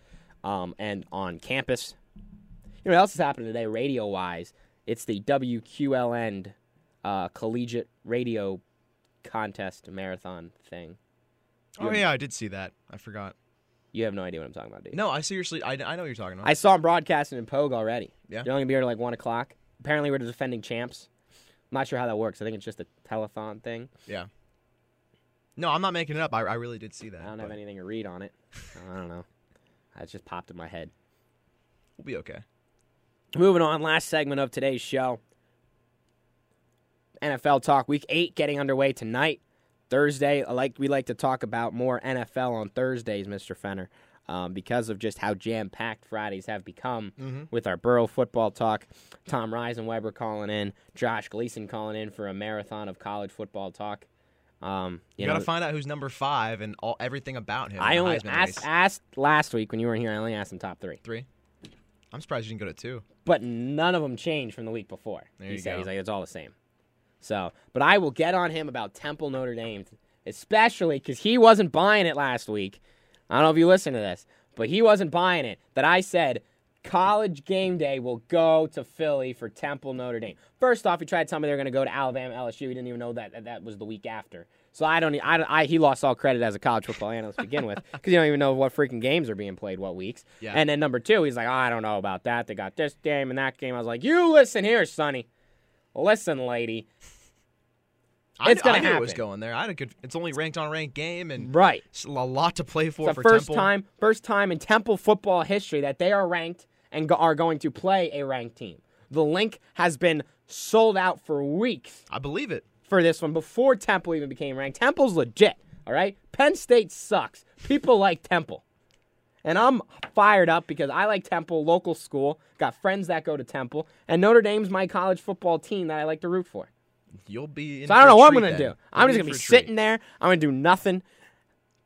um, and on campus. You know what else is happening today, radio wise? It's the WQLN uh, Collegiate Radio Contest Marathon thing. Oh yeah, I did see that. I forgot. You have no idea what I'm talking about, you? No, I seriously, I, I know what you're talking about. I saw him broadcasting in Pogue already. Yeah. They're only gonna be here till like one o'clock. Apparently, we're the defending champs. I'm not sure how that works. I think it's just a telethon thing. yeah. No, I'm not making it up. I, I really did see that. I don't have anything to read on it. I don't know. That just popped in my head. We'll be okay. Moving on, last segment of today's show. NFL talk week eight getting underway tonight. Thursday, like we like to talk about more NFL on Thursdays, Mr. Fenner, um, because of just how jam packed Fridays have become Mhm. with our Boro football talk. Tom Reisenweber calling in, Josh Gleason calling in for a marathon of college football talk. Um, You, you got to find out who's number five and all everything about him. I only asked, asked last week when you weren't here. I only asked him top three. three. I'm surprised you didn't go to two. but none of them changed from the week before. There he said go. he's like it's all the same. So, but I will get on him about Temple Notre Dame, especially because he wasn't buying it last week. I don't know if you listened to this, but he wasn't buying it. That I said college game day will go to Philly for Temple Notre Dame. First off, he tried to tell me they're going to go to Alabama LSU. He didn't even know that that, that was the week after. So I don't, I, don't- I he lost all credit as a college football analyst to begin with because you don't even know what freaking games are being played what weeks. Yeah. And then number two, he's like, oh, I don't know about that. They got this game and that game. I was like, you listen here, Sonny. Listen, lady. I It's gonna I knew it was going there. I had a good. It's only ranked on ranked game and Right. it's a lot to play for It's the for first Temple. time, first time in Temple football history that they are ranked and go- are going to play a ranked team. The Linc has been sold out for weeks I believe it. for this one before Temple even became ranked. Temple's legit, all right? Penn State sucks. People like Temple. And I'm fired up because I like Temple, local school, got friends that go to Temple, and Notre Dame's my college football team that I like to root for. You'll be. In So I don't know what I'm going to then. do. I'm just going to be treat. sitting there. I'm going to do nothing.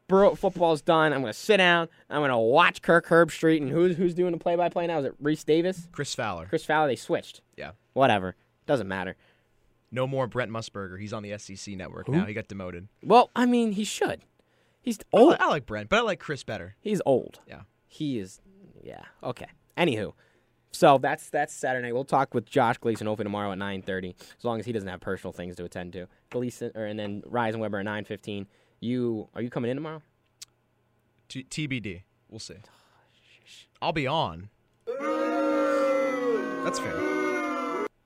Bro, football's done. I'm going to sit down. I'm going to watch Kirk Herbstreit. And who's who's doing the play-by-play now? Is it Rece Davis? Chris Fowler. Chris Fowler? They switched. Yeah. Whatever. Doesn't matter. No more Brent Musburger. He's on the SEC network now. He got demoted. Well, I mean, he should. He's I old. I like Brent, but I like Chris better. He's old. Yeah. He is. Yeah. Okay. Anywho, so that's that's Saturday. We'll talk with Josh Gleason hopefully tomorrow at 9:30, as long as he doesn't have personal things to attend to. Gleason, or and then Reisenweber at 9:15. You are you coming in tomorrow? T- TBD. We'll see. I'll be on. That's fair.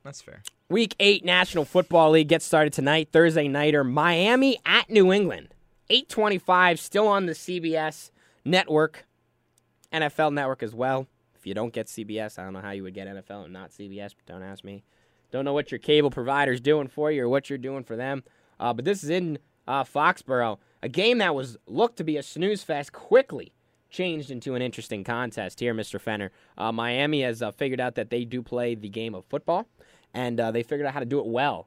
That's fair. Week eight National Football League gets started tonight. Thursday nighter, Miami at New England. 825, still on the CBS network, NFL network as well. If you don't get CBS, I don't know how you would get NFL and not CBS, but don't ask me. Don't know what your cable provider's doing for you or what you're doing for them. Uh, but this is in uh, Foxborough. A game that was looked to be a snooze fest quickly changed into an interesting contest here, Mr. Fenner. Uh, Miami has uh, figured out that they do play the game of football, and uh, they figured out how to do it well.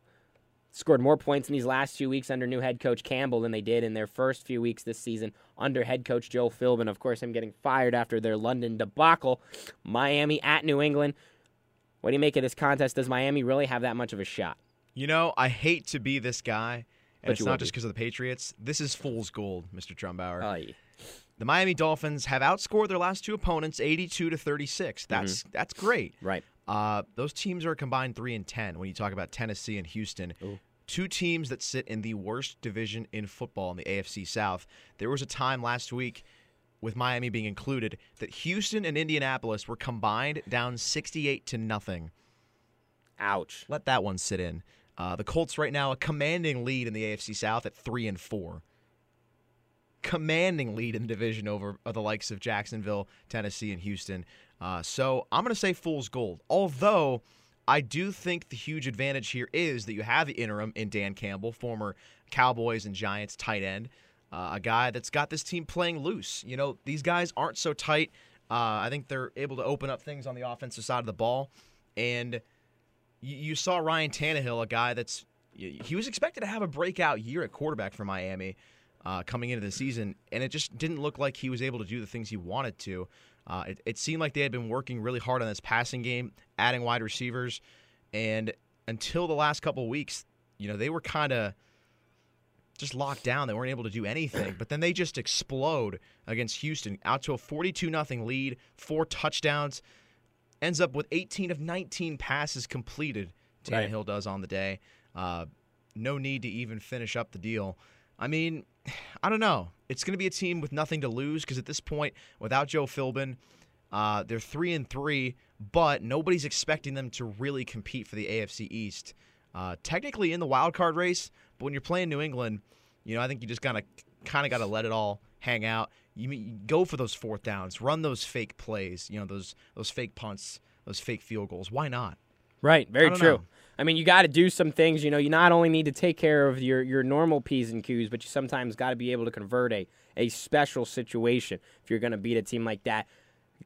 Scored more points in these last few weeks under new head coach Campbell than they did in their first few weeks this season under head coach Joe Philbin. Of course, him getting fired after their London debacle. Miami at New England. What do you make of this contest? Does Miami really have that much of a shot? You know, I hate to be this guy, and But it's not just because of the Patriots. This is fool's gold, Mr. Trumbauer. Aye. The Miami Dolphins have outscored their last two opponents 82 to 36. Mm-hmm. That's that's great. Right. Uh, those teams are a combined 3 and 10 when you talk about Tennessee and Houston. Two teams that sit in the worst division in football in the AFC South. There was a time last week with Miami being included that Houston and Indianapolis were combined down 68 to nothing. Ouch. Let that one sit in. Uh, the Colts right now a commanding lead in the AFC South at 3 and 4 commanding lead in the division over the likes of Jacksonville, Tennessee, and Houston. Uh, so I'm going to say fool's gold. Although I do think the huge advantage here is that you have the interim in Dan Campbell, former Cowboys and Giants tight end, uh, a guy that's got this team playing loose. You know, these guys aren't so tight. Uh, I think they're able to open up things on the offensive side of the ball. And you, you saw Ryan Tannehill, a guy that's he was expected to have a breakout year at quarterback for Miami uh, coming into the season, and it just didn't look like he was able to do the things he wanted to. Uh, it, it seemed like they had been working really hard on this passing game, adding wide receivers, and until the last couple of weeks, you know, they were kind of just locked down. They weren't able to do anything. But then they just explode against Houston, out to a 42 nothing lead, four touchdowns, ends up with 18 of 19 passes completed. Right. Tannehill does on the day. Uh, no need to even finish up the deal. I mean, I don't know. It's going to be a team with nothing to lose because at this point, without Joe Philbin, uh, they're three and three, but nobody's expecting them to really compete for the AFC East. Uh, technically in the wild card race, but when you're playing New England, you know I think you just kind of kind of got to let it all hang out. You, you go for those fourth downs, run those fake plays, you know those those fake punts, those fake field goals. Why not? Right, very true. know. I mean, you got to do some things. You know, you not only need to take care of your, your normal P's and Q's, but you sometimes got to be able to convert a, a special situation if you're going to beat a team like that.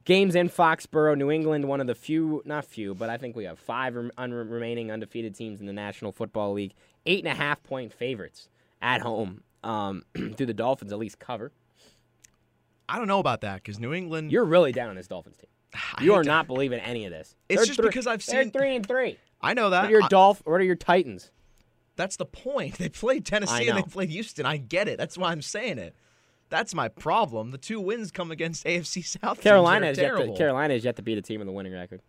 Games in Foxborough, New England, one of the few, not few, but I think we have five un- remaining undefeated teams in the National Football League. Eight and a half point favorites at home. Um, do the Dolphins at least cover? I don't know about that because New England. You're really down on this Dolphins team. You are not believing any of this. It's They're just three- because I've seen they're seen- three and three. I know that. What are your I- Dolph? What are your Titans? That's the point. They played Tennessee and they played Houston. I get it. That's why I'm saying it. That's my problem. The two wins come against AFC South. teams Carolina is yet to. Carolina is yet to beat a team with a winning record.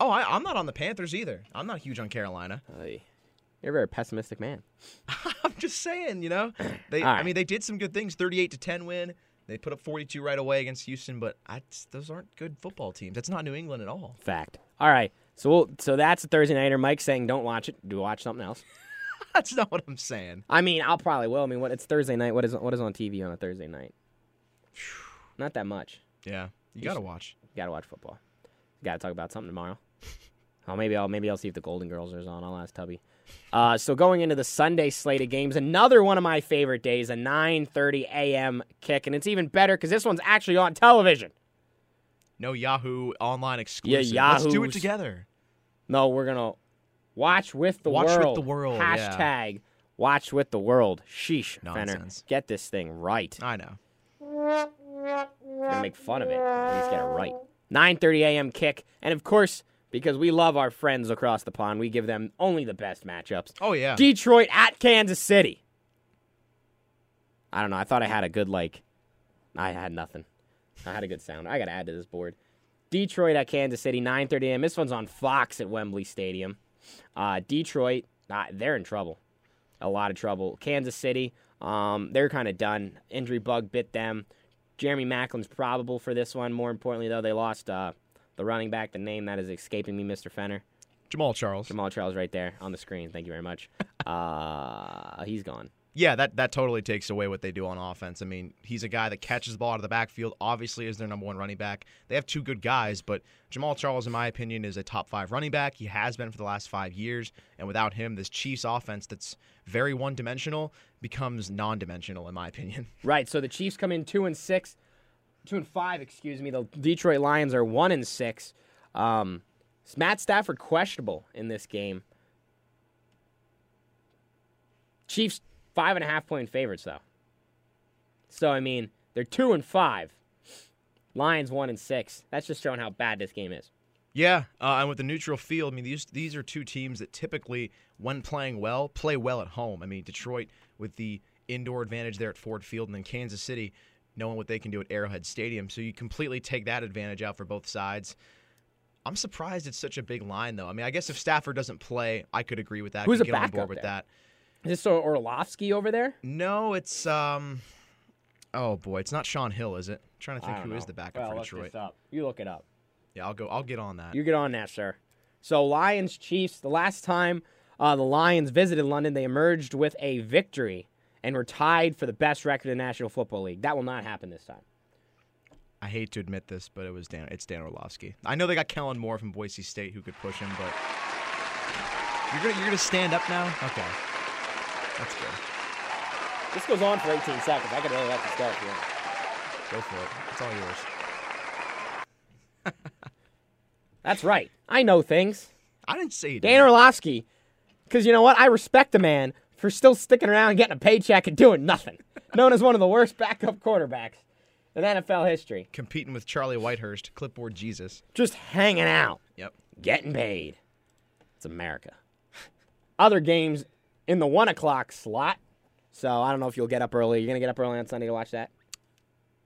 Oh, I, I'm not on the Panthers either. I'm not huge on Carolina. Ay. You're a very pessimistic man. I'm just saying, you know, they. All I mean, they did some good things. 38 to 10 win. They put up 42 right away against Houston, but I, those aren't good football teams. That's not New England at all. Fact. All right. So we'll, so that's a Thursday nighter. Mike's saying don't watch it. Do watch something else. That's not what I'm saying. I mean, I'll probably will. I mean, what it's Thursday night. What is what is on TV on a Thursday night? Not that much. Yeah, you got to watch. You gotta watch football. You gotta talk about something tomorrow. oh, maybe I'll maybe I'll see if the Golden Girls are on. I'll ask Tubby. Uh, so going into the Sunday slate of games, another one of my favorite days, a 9:30 a.m. kick, and it's even better because this one's actually on television. No Yahoo online exclusive. Yeah, Let's do it together. No, we're gonna watch with the Watch with world. the world, yeah. Hashtag watch with the world. Sheesh, Fenner. Nonsense. Get this thing right. I know. gonna make fun of it. Least get it right. 9:30 a.m. kick, and of course, because we love our friends across the pond, we give them only the best matchups. Oh yeah. Detroit at Kansas City. I don't know. I thought I had a good like. I had nothing. I had a good sound. I got to add to this board. Detroit at Kansas City, 9:30 a.m. This one's on Fox at Wembley Stadium. Uh, Detroit, uh, they're in trouble. A lot of trouble. Kansas City, um, they're kind of done. Injury bug bit them. Jeremy Maclin's probable for this one. More importantly, though, they lost uh, the running back. The name that is escaping me, Mr. Fenner. Jamaal Charles. Jamaal Charles, right there on the screen. Thank you very much. Uh, he's gone. Yeah, that, that totally takes away what they do on offense. I mean, he's a guy that catches the ball out of the backfield, obviously is their number one running back. They have two good guys, but Jamaal Charles, in my opinion, is a top five running back. He has been for the last five years, and without him, this Chiefs offense that's very one dimensional becomes non dimensional, in my opinion. Right. So the Chiefs come in two and six, two and five. Excuse me. The Detroit Lions are one and six. Um, Matt Stafford questionable in this game? Chiefs five and a half point favorites though. So I mean they're two and five. Lions one and six. That's just showing how bad this game is. Yeah, uh, and with the neutral field, I mean these these are two teams that typically, when playing well, play well at home. I mean Detroit with the indoor advantage there at Ford Field, and then Kansas City knowing what they can do at Arrowhead Stadium. So you completely take that advantage out for both sides. I'm surprised it's such a big line, though. I mean, I guess if Stafford doesn't play, I could agree with that. Who's could the get on board with there? that? Is this Orlovsky over there? No, it's um. Oh boy, it's not Shaun Hill, is it? I'm trying to think who is the backup well, for Detroit. up. You look it up. Yeah, I'll go. I'll get on that. You get on that, sir. So Lions Chiefs. The last time uh, the Lions visited London, they emerged with a victory and were tied for the best record in the National Football League. That will not happen this time. I hate to admit this, but it was Dan. It's Dan Orlovsky. I know they got Kellen Moore from Boise State who could push him, but you're gonna you're gonna stand up now. Okay, that's good. This goes on for 18 seconds. I could really let this go if you want. Go for it. It's all yours. That's right. I know things. I didn't say Dan Orlovsky, because you know what? I respect the man for still sticking around and getting a paycheck and doing nothing. Known as one of the worst backup quarterbacks in NFL history. competing with Charlie Whitehurst, clipboard Jesus. Just hanging out. Yep. getting paid. It's America. Other games in the one o'clock slot. So I don't know if you'll get up early. You're gonna get up early on Sunday to watch that.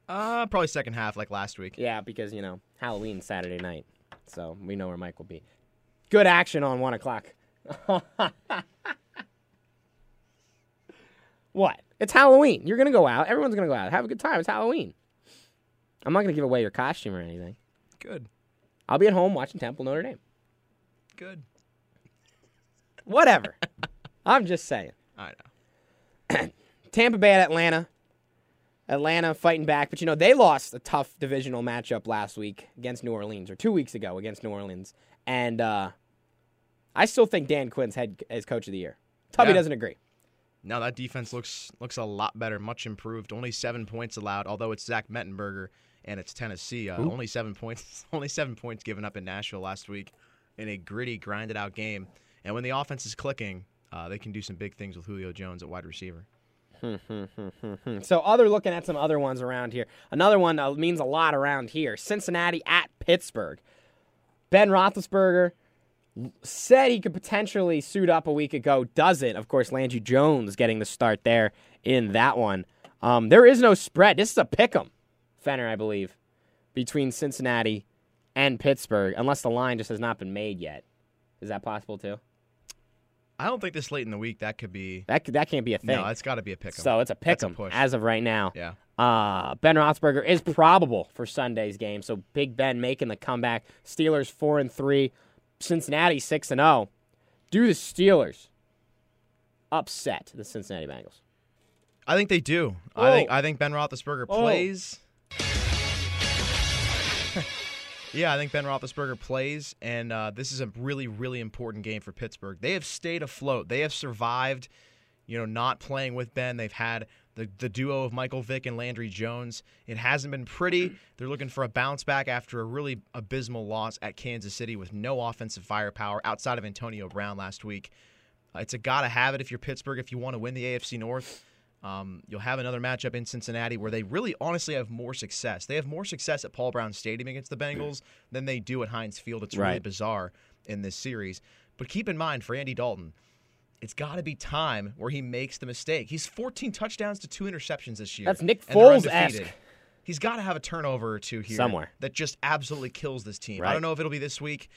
Uh, probably second half like last week. Yeah, because you know Halloween Saturday night, so we know where Mike will be. Good action on one o'clock. what? It's Halloween. You're gonna go out. Everyone's gonna go out. Have a good time. It's Halloween. I'm not gonna give away your costume or anything. Good. I'll be at home watching Temple Notre Dame. Good. Whatever. I'm just saying. I know. Tampa Bay at Atlanta. Atlanta fighting back, but you know they lost a tough divisional matchup last week against New Orleans, or two weeks ago against New Orleans, and uh, I still think Dan Quinn's head as coach of the year. Tubby Yeah. doesn't agree. No, that defense looks looks a lot better, much improved. Only seven points allowed, although it's Zach Mettenberger and it's Tennessee. Uh, only seven points. Only seven points given up in Nashville last week in a gritty, grinded out game. And when the offense is clicking, uh, they can do some big things with Julio Jones at wide receiver. so other looking at some other ones around here. Another one uh, means a lot around here. Cincinnati at Pittsburgh. Ben Roethlisberger said he could potentially suit up a week ago. Doesn't. Of course, Landry Jones getting the start there in that one. Um, there is no spread. This is a pick 'em, Fenner, I believe, between Cincinnati and Pittsburgh, unless the line just has not been made yet. Is that possible too? I don't think this late in the week that could be. That that can't be a thing. No, it's got to be a pick. So it's a pick a 'em as of right now. Yeah. Uh, ben Roethlisberger is probable for Sunday's game. So Big Ben making the comeback. Steelers four and three. Cincinnati six and zero. Do the Steelers upset the Cincinnati Bengals? I think they do. Oh. I think I think Ben Roethlisberger Oh. plays. Yeah, I think Ben Roethlisberger plays, and uh, this is a really, really important game for Pittsburgh. They have stayed afloat. They have survived. You know, not playing with Ben. They've had the the duo of Michael Vick and Landry Jones. It hasn't been pretty. They're looking for a bounce back after a really abysmal loss at Kansas City with no offensive firepower outside of Antonio Brown last week. Uh, it's a gotta have it if you're Pittsburgh if you want to win the AFC North. Um, you'll have another matchup in Cincinnati where they really honestly have more success. They have more success at Paul Brown Stadium against the Bengals than they do at Heinz Field. It's really Right. bizarre in this series. But keep in mind, for Andy Dalton, it's got to be time where he makes the mistake. He's 14 touchdowns to two interceptions this year. That's Nick and they're Foles-esque. He's got to have a turnover or two here Somewhere. that just absolutely kills this team. I don't know if it'll be this week,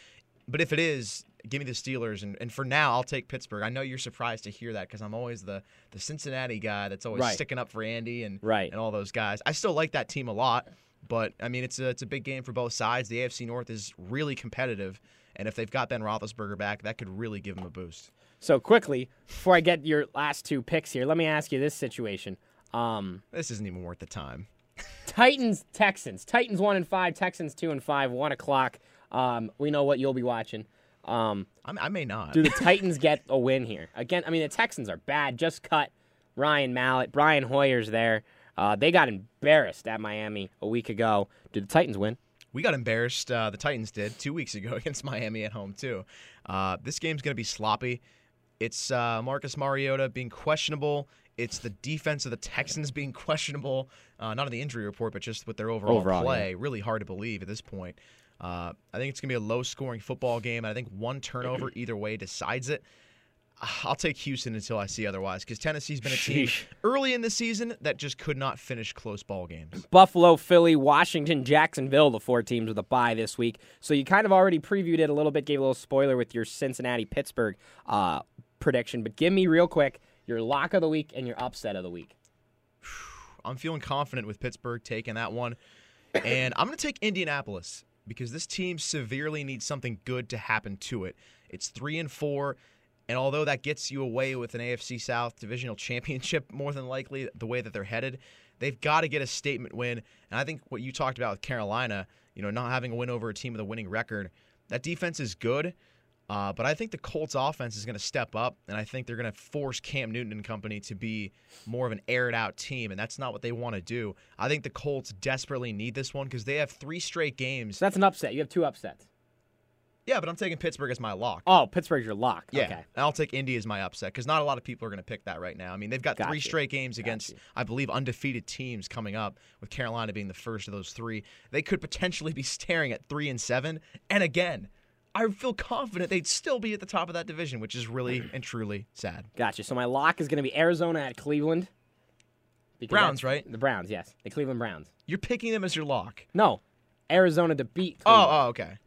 but if it is, give me the Steelers. And, and for now, I'll take Pittsburgh. I know you're surprised to hear that because I'm always the, the Cincinnati guy that's always Right. sticking up for Andy and, Right. and all those guys. I still like that team a lot, but I mean, it's a, it's a big game for both sides. The AFC North is really competitive. And if they've got Ben Roethlisberger back, that could really give them a boost. So quickly, before I get your last two picks here, let me ask you this situation. Um, This isn't even worth the time. Titans Texans. Titans one and five. Texans two and five. One o'clock. Um, we know what you'll be watching. Um, I, I may not. do the Titans get a win here? Again, I mean the Texans are bad. Just cut Ryan Mallett. Brian Hoyer's there. Uh, they got embarrassed at Miami a week ago. Do the Titans win? We got embarrassed. Uh, the Titans did two weeks ago against Miami at home too. Uh, this game's going to be sloppy. It's uh, Marcus Mariota being questionable. It's the defense of the Texans being questionable. Uh, not in the injury report, but just with their overall, Overall, play. Really hard to believe at this point. Uh, I think it's going to be a low-scoring football game. and I think one turnover either way decides it. I'll take Houston until I see otherwise because Tennessee's been a team Sheesh. early in the season that just could not finish close ball games. Buffalo, Philly, Washington, Jacksonville, the four teams with a bye this week. So you kind of already previewed it a little bit, gave a little spoiler with your Cincinnati Pittsburgh uh, prediction. But give me real quick your lock of the week and your upset of the week. I'm feeling confident with Pittsburgh taking that one. And I'm going to take Indianapolis because this team severely needs something good to happen to it. It's 3 and 4, and although that gets you away with an AFC South divisional championship more than likely the way that they're headed, they've got to get a statement win. And I think what you talked about with Carolina, you know, not having a win over a team with a winning record, that defense is good. Uh, but I think the Colts offense is going to step up, and I think they're going to force Cam Newton and company to be more of an aired out team, and that's not what they want to do. I think the Colts desperately need this one because they have three straight games. So that's an upset. You have two upsets. Yeah, but I'm taking Pittsburgh as my lock. Oh, Pittsburgh's your lock. Yeah, Okay. and I'll take Indy as my upset because not a lot of people are going to pick that right now. I mean, they've got Got three you. straight games against, I believe, undefeated teams coming up, with Carolina being the first of those three. They could potentially be staring at three and seven, and again, I feel confident they'd still be at the top of that division, which is really and truly sad. Gotcha. So my lock is going to be Arizona at Cleveland. Browns, right? The Browns, yes. The Cleveland Browns. You're picking them as your lock. No, Arizona to beat. Oh, Cleveland. oh, okay.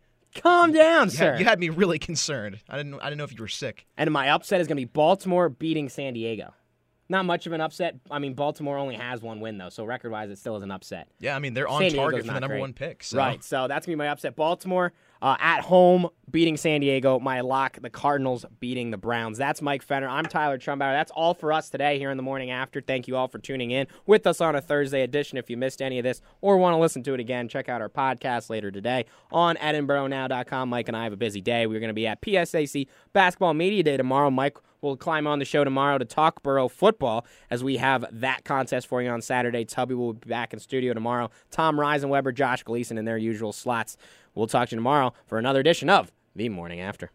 Calm down, You sir. had, you had me really concerned. I didn't. I didn't know if you were sick. And my upset is going to be Baltimore beating San Diego. Not much of an upset. I mean, Baltimore only has one win though, so record wise, it still is an upset. Yeah, I mean they're on San Diego's target for the number great. one pick. So. Right. So that's gonna be my upset. Baltimore uh, at home beating San Diego. My lock, the Cardinals beating the Browns. That's Mike Fenner. I'm Tyler Trumbauer. That's all for us today here in the morning after. Thank you all for tuning in with us on a Thursday edition. If you missed any of this or want to listen to it again, check out our podcast later today on EdinboroNow.com. Mike and I have a busy day. We're going to be at PSAC Basketball Media Day tomorrow. Mike will climb on the show tomorrow to talk Boro football as we have that contest for you on Saturday. Tubby will be back in studio tomorrow. Tom Reisenweber, Josh Gleason in their usual slots. We'll talk to you tomorrow for another edition of The Morning After.